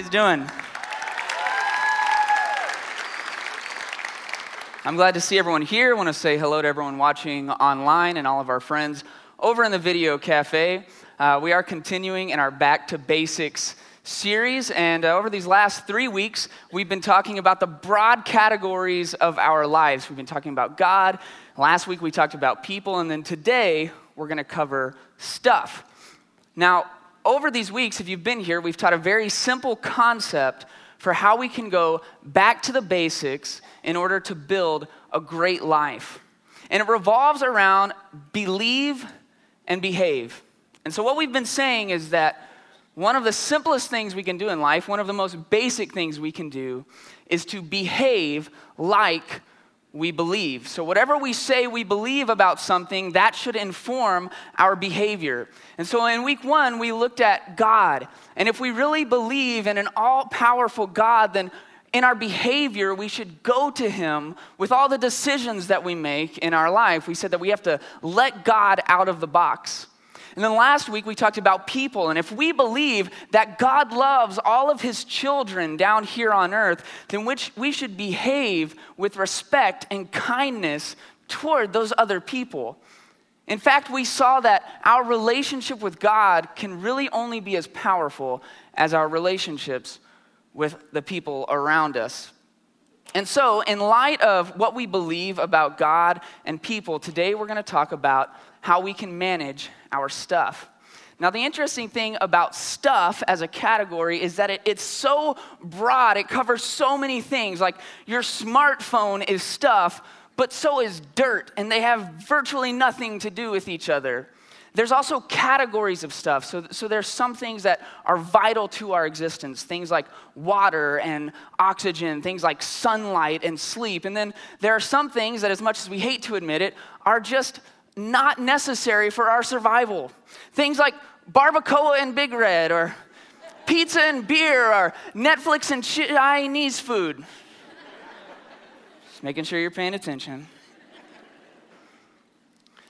guys doing? I'm glad to see everyone here. I want to say hello to everyone watching online and all of our friends over in the video cafe. Uh, we are continuing in our Back to Basics series, and uh, over these last three weeks, we've been talking about the broad categories of our lives. We've been talking about God. Last week, we talked about people, and then today, we're going to cover stuff. Now, over these weeks, if you've been here, we've taught a very simple concept for how we can go back to the basics in order to build a great life. And it revolves around believe and behave. And so, what we've been saying is that one of the simplest things we can do in life, one of the most basic things we can do, is to behave like we believe. So, whatever we say we believe about something, that should inform our behavior. And so, in week one, we looked at God. And if we really believe in an all powerful God, then in our behavior, we should go to Him with all the decisions that we make in our life. We said that we have to let God out of the box. And then last week we talked about people. And if we believe that God loves all of his children down here on earth, then which we should behave with respect and kindness toward those other people. In fact, we saw that our relationship with God can really only be as powerful as our relationships with the people around us. And so, in light of what we believe about God and people, today we're going to talk about how we can manage our stuff. Now, the interesting thing about stuff as a category is that it, it's so broad, it covers so many things. Like your smartphone is stuff, but so is dirt, and they have virtually nothing to do with each other. There's also categories of stuff. So, so there's some things that are vital to our existence, things like water and oxygen, things like sunlight and sleep. And then there are some things that, as much as we hate to admit it, are just not necessary for our survival. Things like barbacoa and Big Red, or pizza and beer, or Netflix and Chinese food. Just making sure you're paying attention.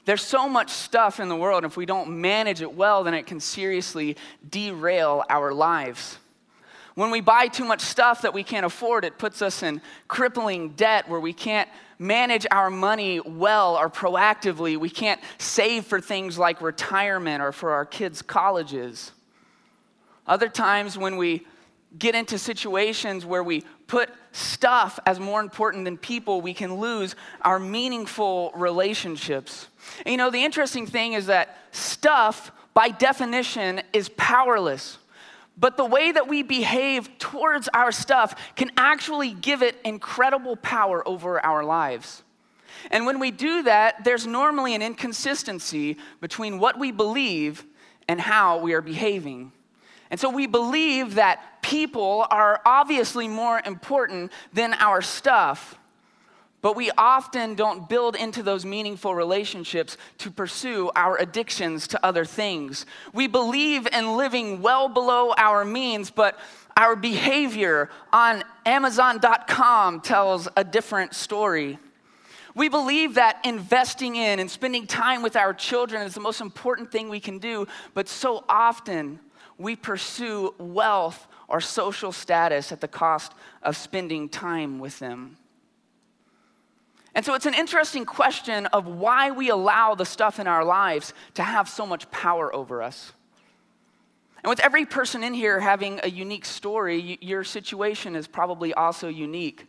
There's so much stuff in the world, if we don't manage it well, then it can seriously derail our lives. When we buy too much stuff that we can't afford, it puts us in crippling debt where we can't manage our money well or proactively. We can't save for things like retirement or for our kids' colleges. Other times, when we get into situations where we put stuff as more important than people, we can lose our meaningful relationships. And you know, the interesting thing is that stuff, by definition, is powerless. But the way that we behave towards our stuff can actually give it incredible power over our lives. And when we do that, there's normally an inconsistency between what we believe and how we are behaving. And so we believe that people are obviously more important than our stuff. But we often don't build into those meaningful relationships to pursue our addictions to other things. We believe in living well below our means, but our behavior on Amazon.com tells a different story. We believe that investing in and spending time with our children is the most important thing we can do, but so often we pursue wealth or social status at the cost of spending time with them. And so it's an interesting question of why we allow the stuff in our lives to have so much power over us. And with every person in here having a unique story, your situation is probably also unique.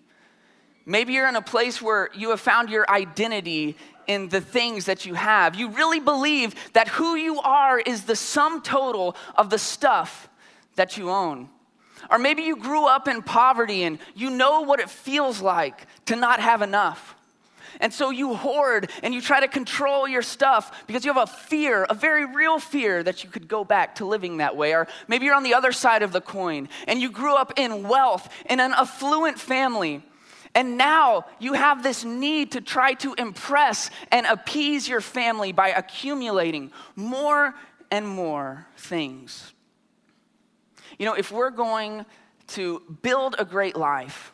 Maybe you're in a place where you have found your identity in the things that you have. You really believe that who you are is the sum total of the stuff that you own. Or maybe you grew up in poverty and you know what it feels like to not have enough. And so you hoard and you try to control your stuff because you have a fear, a very real fear that you could go back to living that way. Or maybe you're on the other side of the coin and you grew up in wealth in an affluent family. And now you have this need to try to impress and appease your family by accumulating more and more things. You know, if we're going to build a great life,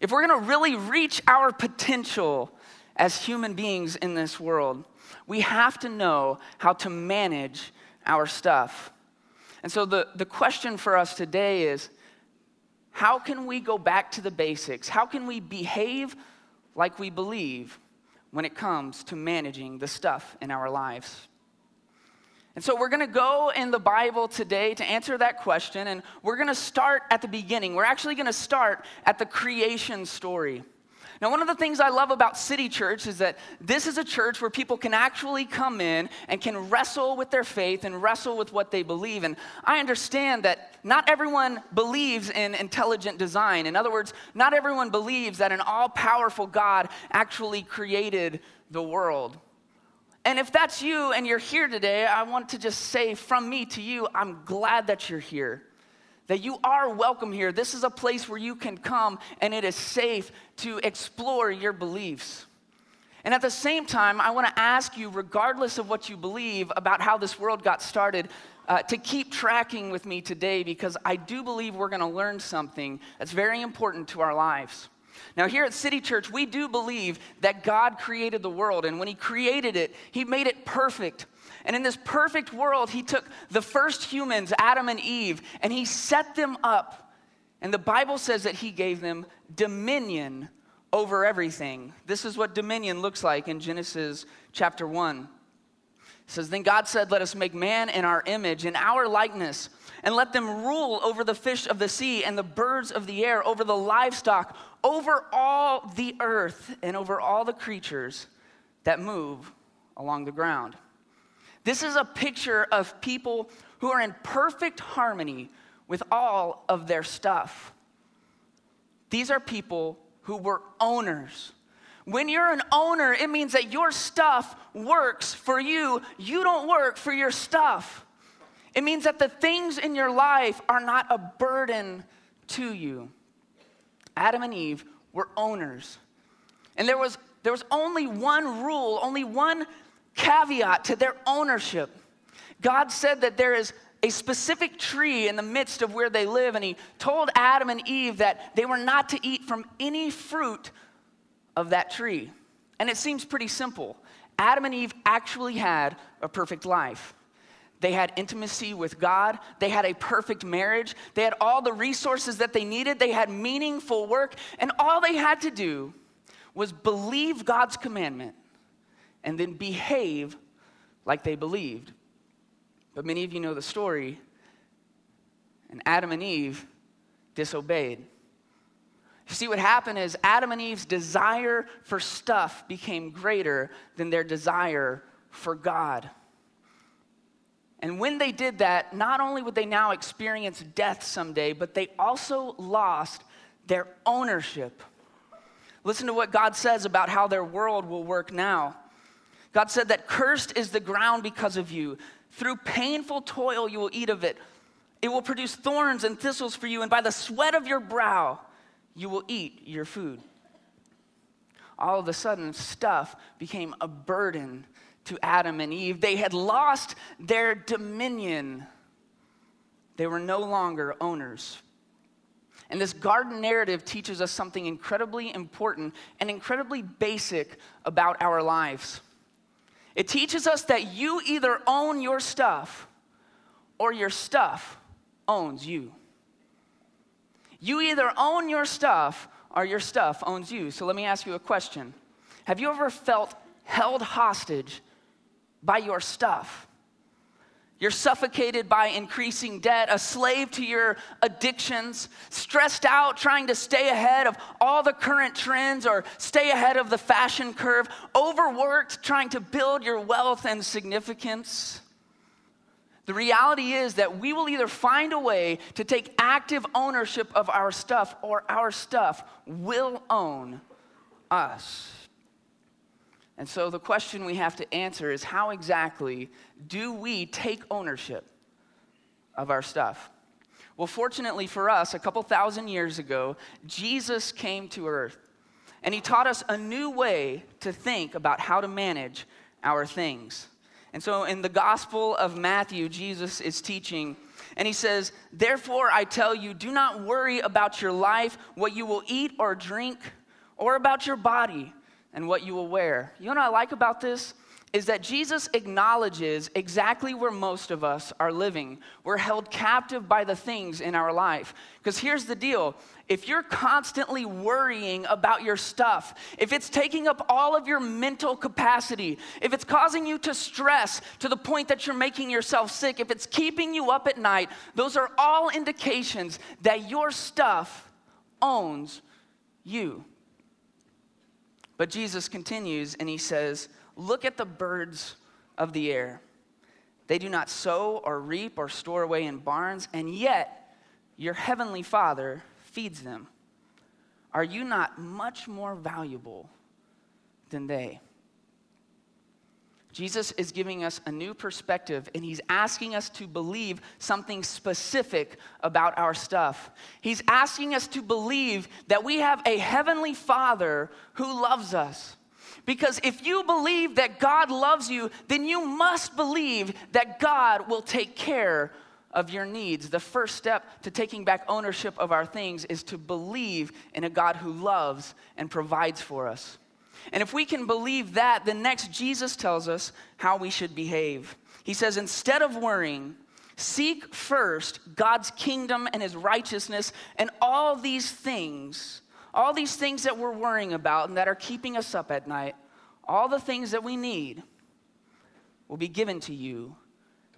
if we're to really reach our potential as human beings in this world, we have to know how to manage our stuff. And so the, the question for us today is how can we go back to the basics? How can we behave like we believe when it comes to managing the stuff in our lives? And so we're going to go in the Bible today to answer that question, and we're going to start at the beginning. We're actually going to start at the creation story. Now, one of the things I love about City Church is that this is a church where people can actually come in and can wrestle with their faith and wrestle with what they believe. And I understand that not everyone believes in intelligent design. In other words, not everyone believes that an all powerful God actually created the world. And if that's you and you're here today, I want to just say from me to you, I'm glad that you're here that you are welcome here. This is a place where you can come and it is safe to explore your beliefs. And at the same time, I want to ask you, regardless of what you believe about how this world got started, uh, to keep tracking with me today because I do believe we're going to learn something that's very important to our lives. Now, here at City Church, we do believe that God created the world, and when He created it, He made it perfect. And in this perfect world, he took the first humans, Adam and Eve, and he set them up. And the Bible says that he gave them dominion over everything. This is what dominion looks like in Genesis chapter 1. It says, Then God said, Let us make man in our image, in our likeness, and let them rule over the fish of the sea and the birds of the air, over the livestock, over all the earth, and over all the creatures that move along the ground. This is a picture of people who are in perfect harmony with all of their stuff. These are people who were owners. When you're an owner, it means that your stuff works for you. You don't work for your stuff. It means that the things in your life are not a burden to you. Adam and Eve were owners. And there was, there was only one rule, only one caveat to their ownership. God said that there is a specific tree in the midst of where they live, and He told Adam and Eve that they were not to eat from any fruit of that tree. And it seems pretty simple. Adam and Eve actually had a perfect life. They had intimacy with God. They had a perfect marriage. They had all the resources that they needed. They had meaningful work. And all they had to do was believe God's commandment and then behave like they believed. But many of you know the story, and Adam and Eve disobeyed. You see, what happened is Adam and Eve's desire for stuff became greater than their desire for God. And when they did that, not only would they now experience death someday, but they also lost their ownership. Listen to what God says about how their world will work now. God said that cursed is the ground because of you. Through painful toil, you will eat of it. It will produce thorns and thistles for you, and by the sweat of your brow, you will eat your food. All of a sudden, stuff became a burden to Adam and Eve. They had lost their dominion, they were no longer owners. And this garden narrative teaches us something incredibly important and incredibly basic about our lives. It teaches us that you either own your stuff or your stuff owns you. You either own your stuff or your stuff owns you. So let me ask you a question Have you ever felt held hostage by your stuff? You're suffocated by increasing debt, a slave to your addictions, stressed out trying to stay ahead of all the current trends or stay ahead of the fashion curve, overworked trying to build your wealth and significance. The reality is that we will either find a way to take active ownership of our stuff or our stuff will own us. And so the question we have to answer is how exactly do we take ownership of our stuff? Well, fortunately for us, a couple thousand years ago, Jesus came to earth and he taught us a new way to think about how to manage our things. And so in the Gospel of Matthew, Jesus is teaching, and he says, Therefore I tell you, do not worry about your life, what you will eat or drink, or about your body and what you will wear. You know what I like about this? is that Jesus acknowledges exactly where most of us are living. We're held captive by the things in our life. Because here's the deal if you're constantly worrying about your stuff, if it's taking up all of your mental capacity, if it's causing you to stress to the point that you're making yourself sick, if it's keeping you up at night, those are all indications that your stuff owns you. But Jesus continues and he says, Look at the birds of the air. They do not sow or reap or store away in barns, and yet your heavenly Father feeds them. Are you not much more valuable than they? Jesus is giving us a new perspective and he's asking us to believe something specific about our stuff. He's asking us to believe that we have a heavenly Father who loves us. Because if you believe that God loves you, then you must believe that God will take care of your needs. The first step to taking back ownership of our things is to believe in a God who loves and provides for us. And if we can believe that, then next Jesus tells us how we should behave. He says, instead of worrying, seek first God's kingdom and his righteousness, and all these things, all these things that we're worrying about and that are keeping us up at night, all the things that we need will be given to you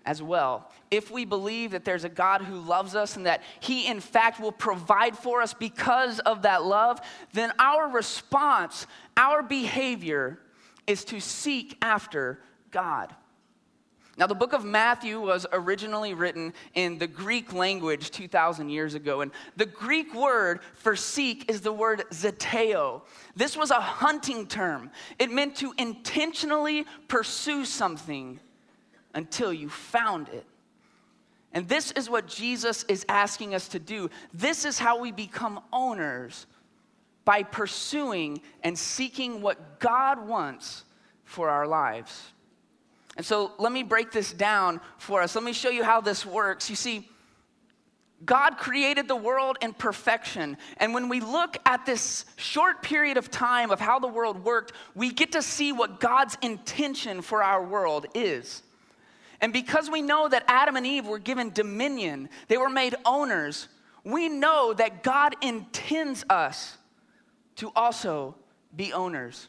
as well. If we believe that there's a God who loves us and that He, in fact, will provide for us because of that love, then our response, our behavior is to seek after God. Now, the book of Matthew was originally written in the Greek language 2,000 years ago. And the Greek word for seek is the word zeteo. This was a hunting term, it meant to intentionally pursue something until you found it. And this is what Jesus is asking us to do. This is how we become owners by pursuing and seeking what God wants for our lives. And so let me break this down for us. Let me show you how this works. You see, God created the world in perfection. And when we look at this short period of time of how the world worked, we get to see what God's intention for our world is. And because we know that Adam and Eve were given dominion, they were made owners, we know that God intends us to also be owners.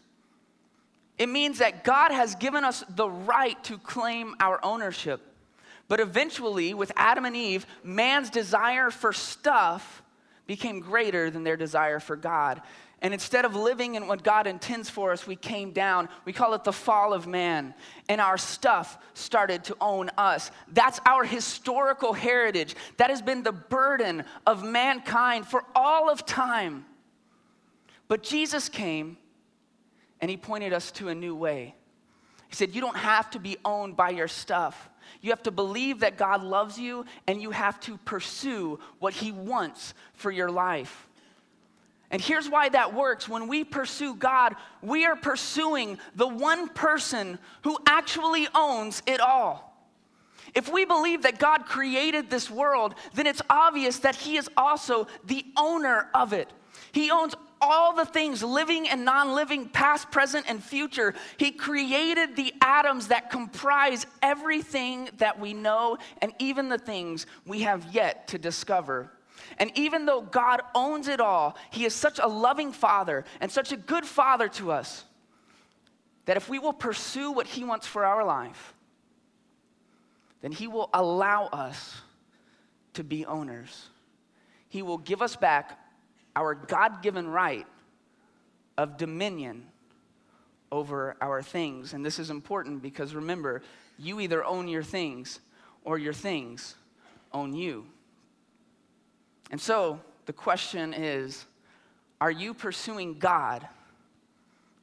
It means that God has given us the right to claim our ownership. But eventually, with Adam and Eve, man's desire for stuff became greater than their desire for God. And instead of living in what God intends for us, we came down. We call it the fall of man. And our stuff started to own us. That's our historical heritage. That has been the burden of mankind for all of time. But Jesus came and he pointed us to a new way. He said, You don't have to be owned by your stuff. You have to believe that God loves you and you have to pursue what he wants for your life. And here's why that works. When we pursue God, we are pursuing the one person who actually owns it all. If we believe that God created this world, then it's obvious that He is also the owner of it. He owns all the things, living and non living, past, present, and future. He created the atoms that comprise everything that we know and even the things we have yet to discover. And even though God owns it all, He is such a loving Father and such a good Father to us that if we will pursue what He wants for our life, then He will allow us to be owners. He will give us back our God given right of dominion over our things. And this is important because remember, you either own your things or your things own you. And so the question is are you pursuing God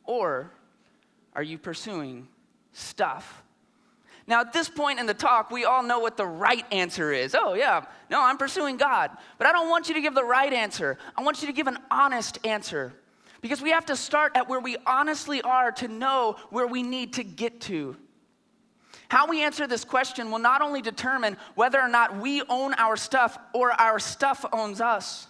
or are you pursuing stuff? Now, at this point in the talk, we all know what the right answer is. Oh, yeah, no, I'm pursuing God. But I don't want you to give the right answer. I want you to give an honest answer. Because we have to start at where we honestly are to know where we need to get to. How we answer this question will not only determine whether or not we own our stuff or our stuff owns us,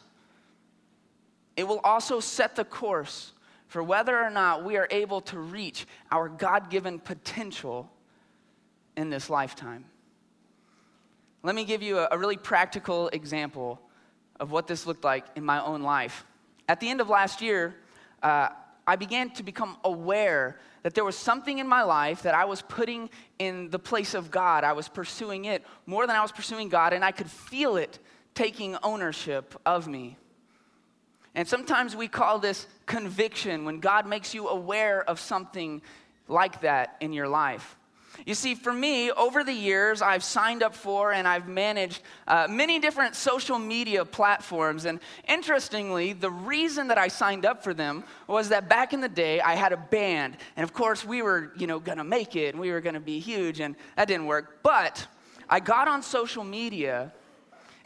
it will also set the course for whether or not we are able to reach our God given potential in this lifetime. Let me give you a, really practical example of what this looked like in my own life. At the end of last year, uh, I began to become aware that there was something in my life that I was putting in the place of God. I was pursuing it more than I was pursuing God, and I could feel it taking ownership of me. And sometimes we call this conviction when God makes you aware of something like that in your life. You see, for me, over the years, I've signed up for and I've managed uh, many different social media platforms. And interestingly, the reason that I signed up for them was that back in the day, I had a band. And of course, we were, you know, gonna make it and we were gonna be huge, and that didn't work. But I got on social media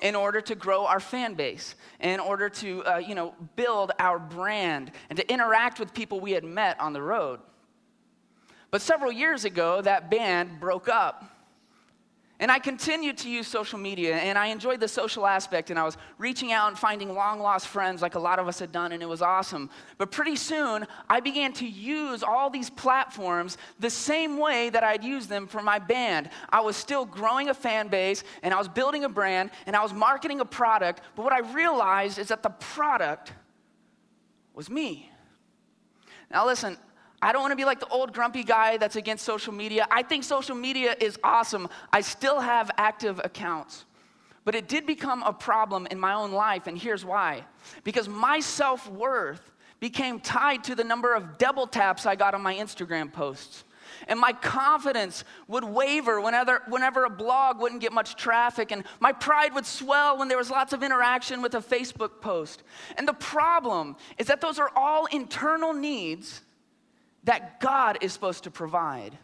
in order to grow our fan base, in order to, uh, you know, build our brand and to interact with people we had met on the road. But several years ago, that band broke up. And I continued to use social media and I enjoyed the social aspect and I was reaching out and finding long lost friends like a lot of us had done and it was awesome. But pretty soon I began to use all these platforms the same way that I'd used them for my band. I was still growing a fan base and I was building a brand and I was marketing a product, but what I realized is that the product was me. Now listen, I don't want to be like the old grumpy guy that's against social media. I think social media is awesome. I still have active accounts. But it did become a problem in my own life, and here's why. Because my self worth became tied to the number of double taps I got on my Instagram posts. And my confidence would waver whenever, whenever a blog wouldn't get much traffic. And my pride would swell when there was lots of interaction with a Facebook post. And the problem is that those are all internal needs that God is supposed to provide.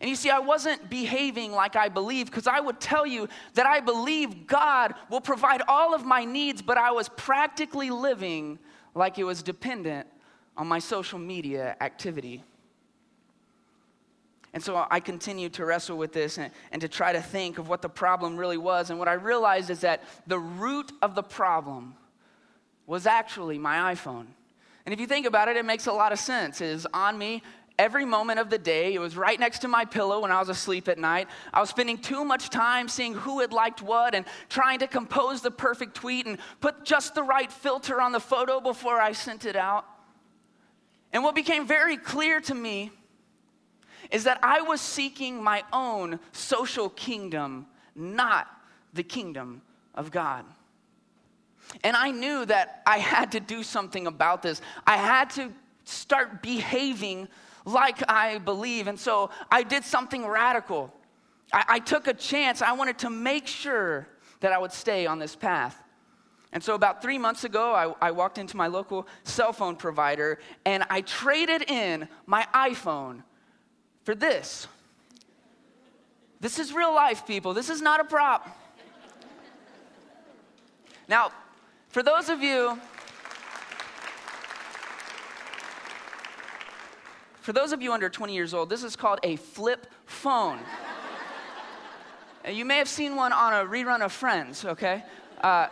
And you see, I wasn't behaving like I believe because I would tell you that I believe God will provide all of my needs, but I was practically living like it was dependent on my social media activity. And so I continued to wrestle with this and, and to try to think of what the problem really was. And what I realized is that the root of the problem was actually my iPhone. And if you think about it, it makes a lot of sense. It is on me every moment of the day. It was right next to my pillow when I was asleep at night. I was spending too much time seeing who had liked what and trying to compose the perfect tweet and put just the right filter on the photo before I sent it out. And what became very clear to me is that I was seeking my own social kingdom, not the kingdom of God. And I knew that I had to do something about this. I had to start behaving like I believe. And so I did something radical. I, I, took a chance. I wanted to make sure that I would stay on this path. And so about three months ago, I, I walked into my local cell phone provider and I traded in my iPhone for this. This is real life, people. This is not a prop. Now, for those of you, for those of you under 20 years old, this is called a flip phone. you may have seen one on a rerun of Friends, okay? Uh,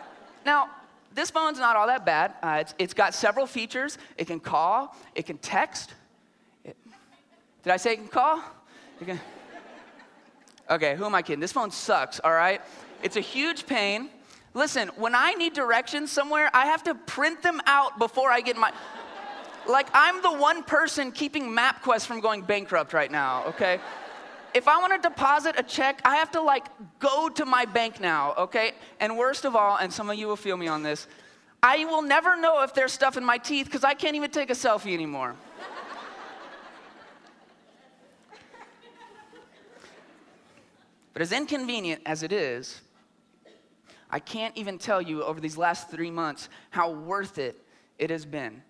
now, this phone's not all that bad. Uh, it's, it's got several features. It can call, it can text. It, did I say it can call? It can, okay, who am I kidding? This phone sucks, all right? It's a huge pain. Listen, when I need directions somewhere, I have to print them out before I get my. Like, I'm the one person keeping MapQuest from going bankrupt right now, okay? If I want to deposit a check, I have to like go to my bank now, okay? And worst of all, and some of you will feel me on this, I will never know if there's stuff in my teeth because I can't even take a selfie anymore. but as inconvenient as it is, I can't even tell you over these last three months how worth it it has been.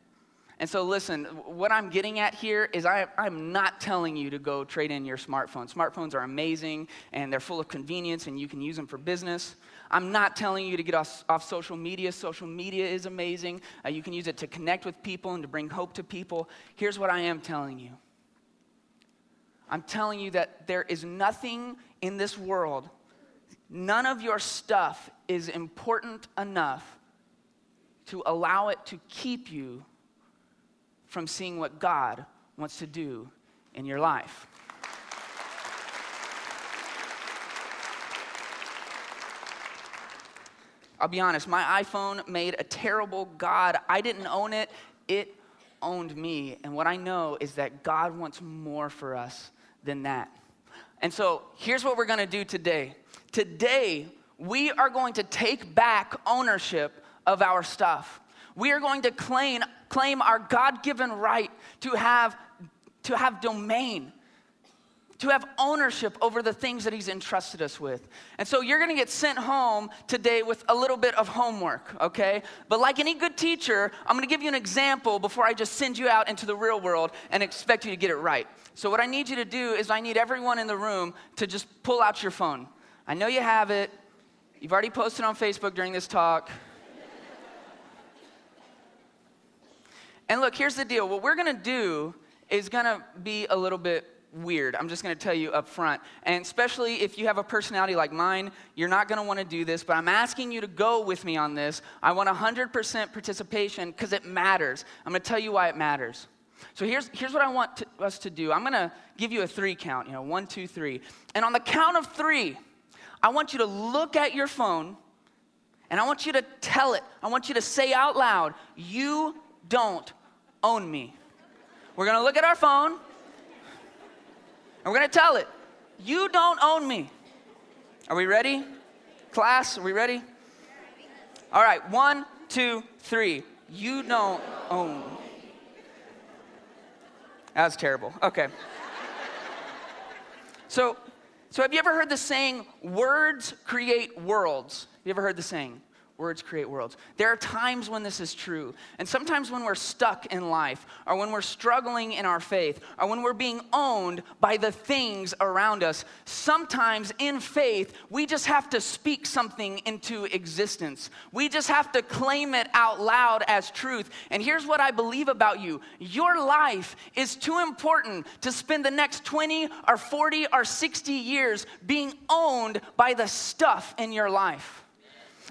And so, listen, what I'm getting at here is I, am not telling you to go trade in your smartphone. Smartphones are amazing and they're full of convenience and you can use them for business. I'm not telling you to get off, off social media. Social media is amazing. Uh, you can use it to connect with people and to bring hope to people. Here's what I am telling you I'm telling you that there is nothing in this world None of your stuff is important enough to allow it to keep you from seeing what God wants to do in your life. I'll be honest, my iPhone made a terrible God. I didn't own it, it owned me. And what I know is that God wants more for us than that. And so here's what we're gonna do today. Today, we are going to take back ownership of our stuff. We are going to claim, claim our God given right to have, to have domain to have ownership over the things that He's entrusted us with. And so you're gonna get sent home today with a little bit of homework, okay? But like any good teacher, I'm gonna give you an example before I just send you out into the real world and expect you to get it right. So, what I need you to do is, I need everyone in the room to just pull out your phone. I know you have it, you've already posted on Facebook during this talk. and look, here's the deal what we're gonna do is gonna be a little bit weird. I'm just going to tell you up front. And especially if you have a personality like mine, you're not going to want to do this, but I'm asking you to go with me on this. I want 100% participation because it matters. I'm going to tell you why it matters. So here's, here's what I want to, us to do. I'm going to give you a three count, you know, one, two, three. And on the count of three, I want you to look at your phone and I want you to tell it. I want you to say out loud, You don't own me. We're to look at our phone and we're to tell it, you don't own me. Are we ready? Class, are we ready? All right, one, two, three. You don't own. That was terrible. Okay. So, so have you ever heard the saying, words create worlds? Have you ever heard the saying? Words create worlds. There are times when this is true. And sometimes when we're stuck in life, or when we're struggling in our faith, or when we're being owned by the things around us, sometimes in faith, we just have to speak something into existence. We just have to claim it out loud as truth. And here's what I believe about you your life is too important to spend the next 20 or 40 or 60 years being owned by the stuff in your life.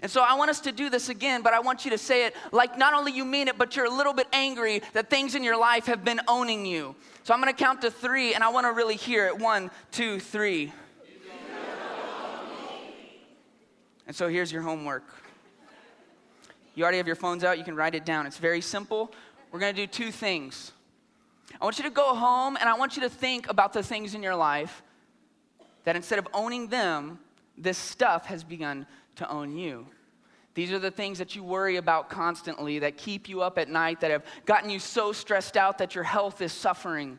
And so I want us to do this again, but I want you to say it like not only you mean it, but you're a little bit angry that things in your life have been owning you. So I'm gonna count to three, and I wanna really hear it. One, two, three. And so here's your homework. You already have your phones out, you can write it down. It's very simple. We're gonna do two things. I want you to go home and I want you to think about the things in your life that instead of owning them, this stuff has begun to own you. These are the things that you worry about constantly, that keep you up at night, that have gotten you so stressed out that your health is suffering.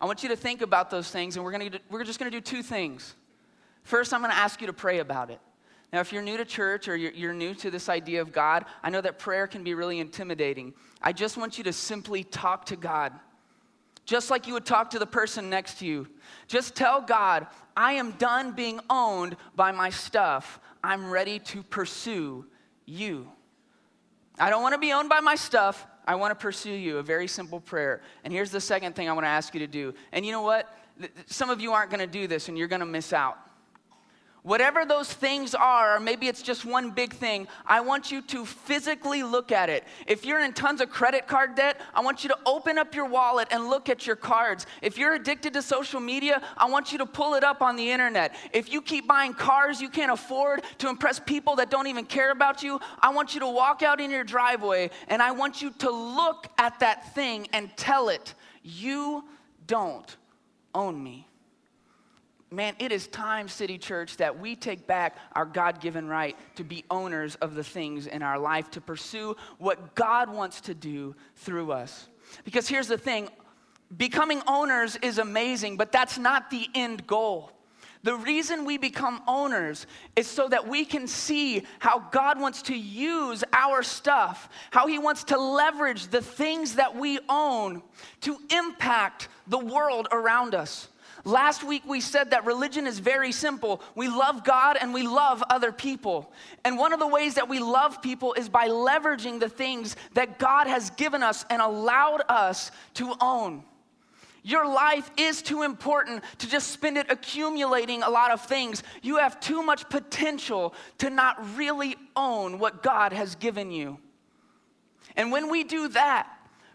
I want you to think about those things, and we're, gonna, we're just going to do two things. First, I'm going to ask you to pray about it. Now, if you're new to church or you're, you're new to this idea of God, I know that prayer can be really intimidating. I just want you to simply talk to God just like you would talk to the person next to you. Just tell God, I am done being owned by my stuff. I'm ready to pursue you. I don't want to be owned by my stuff. I want to pursue you. A very simple prayer. And here's the second thing I want to ask you to do. And you know what? Some of you aren't going to do this and you're going to miss out. Whatever those things are, or maybe it's just one big thing, I want you to physically look at it. If you're in tons of credit card debt, I want you to open up your wallet and look at your cards. If you're addicted to social media, I want you to pull it up on the internet. If you keep buying cars you can't afford to impress people that don't even care about you, I want you to walk out in your driveway and I want you to look at that thing and tell it, You don't own me man, it is time, City Church, that we take back our God given right to be owners of the things in our life, to pursue what God wants to do through us. Because here's the thing becoming owners is amazing, but that's not the end goal. The reason we become owners is so that we can see how God wants to use our stuff, how He wants to leverage the things that we own to impact the world around us. Last week we said that religion is very simple. We love God and we love other people. And one of the ways that we love people is by leveraging the things that God has given us and allowed us to own. Your life is too important to just spend it accumulating a lot of things. You have too much potential to not really own what God has given you. And when we do that,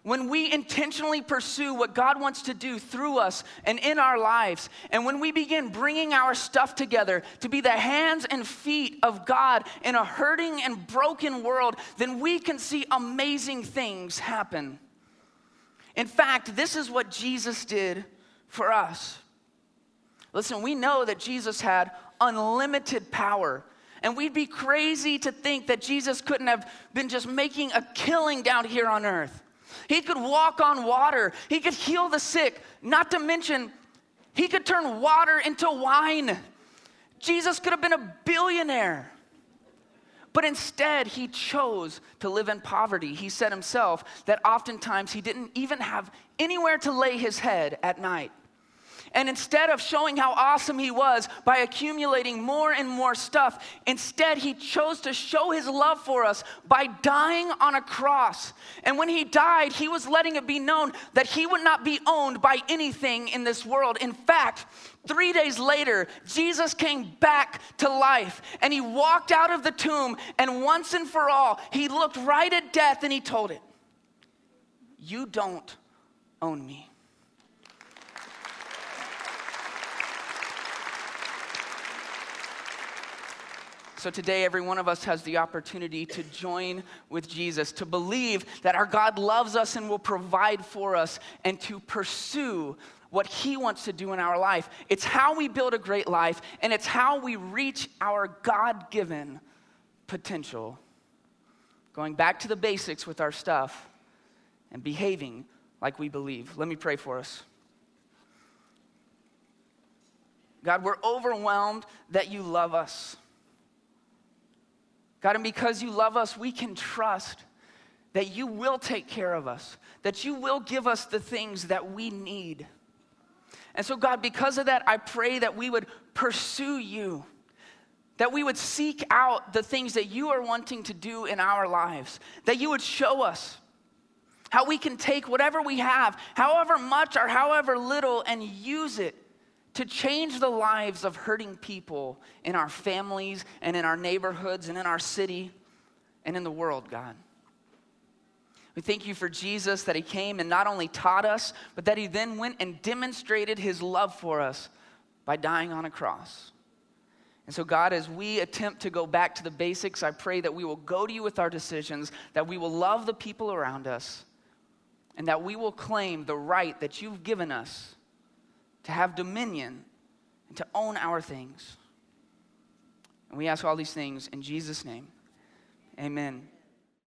when we intentionally pursue what God wants to do through us and in our lives, and when we begin bringing our stuff together to be the hands and feet of God in a hurting and broken world, then we can see amazing things happen. In fact, this is what Jesus did for us. Listen, we know that Jesus had unlimited power. And we'd be crazy to think that Jesus couldn't have been just making a killing down here on earth. He could walk on water. He could heal the sick. Not to mention, he could turn water into wine. Jesus could have been a billionaire. But instead, he chose to live in poverty. He said himself that oftentimes he didn't even have anywhere to lay his head at night. And instead of showing how awesome he was by accumulating more and more stuff, instead he chose to show his love for us by dying on a cross. And when he died, he was letting it be known that he would not be owned by anything in this world. In fact, three days later, Jesus came back to life and he walked out of the tomb. And once and for all, he looked right at death and he told it, You don't own me. So today, every one of us has the opportunity to join with Jesus, to believe that our God loves us and will provide for us, and to pursue what He wants to do in our life. It's how we build a great life, and it's how we reach our God given potential. Going back to the basics with our stuff and behaving like we believe. Let me pray for us. God, we're overwhelmed that you love us. God, and because you love us, we can trust that you will take care of us, that you will give us the things that we need. And so, God, because of that, I pray that we would pursue you, that we would seek out the things that you are wanting to do in our lives, that you would show us how we can take whatever we have, however much or however little, and use it to change the lives of hurting people in our families and in our neighborhoods and in our city and in the world, God. We thank you for Jesus that he came and not only taught us, but that he then went and demonstrated his love for us by dying on a cross. And so, God, as we attempt to go back to the basics, I pray that we will go to you with our decisions, that we will love the people around us, and that we will claim the right that you've given us to have dominion, and to own our things. And we ask all these things in Jesus' name. Amen.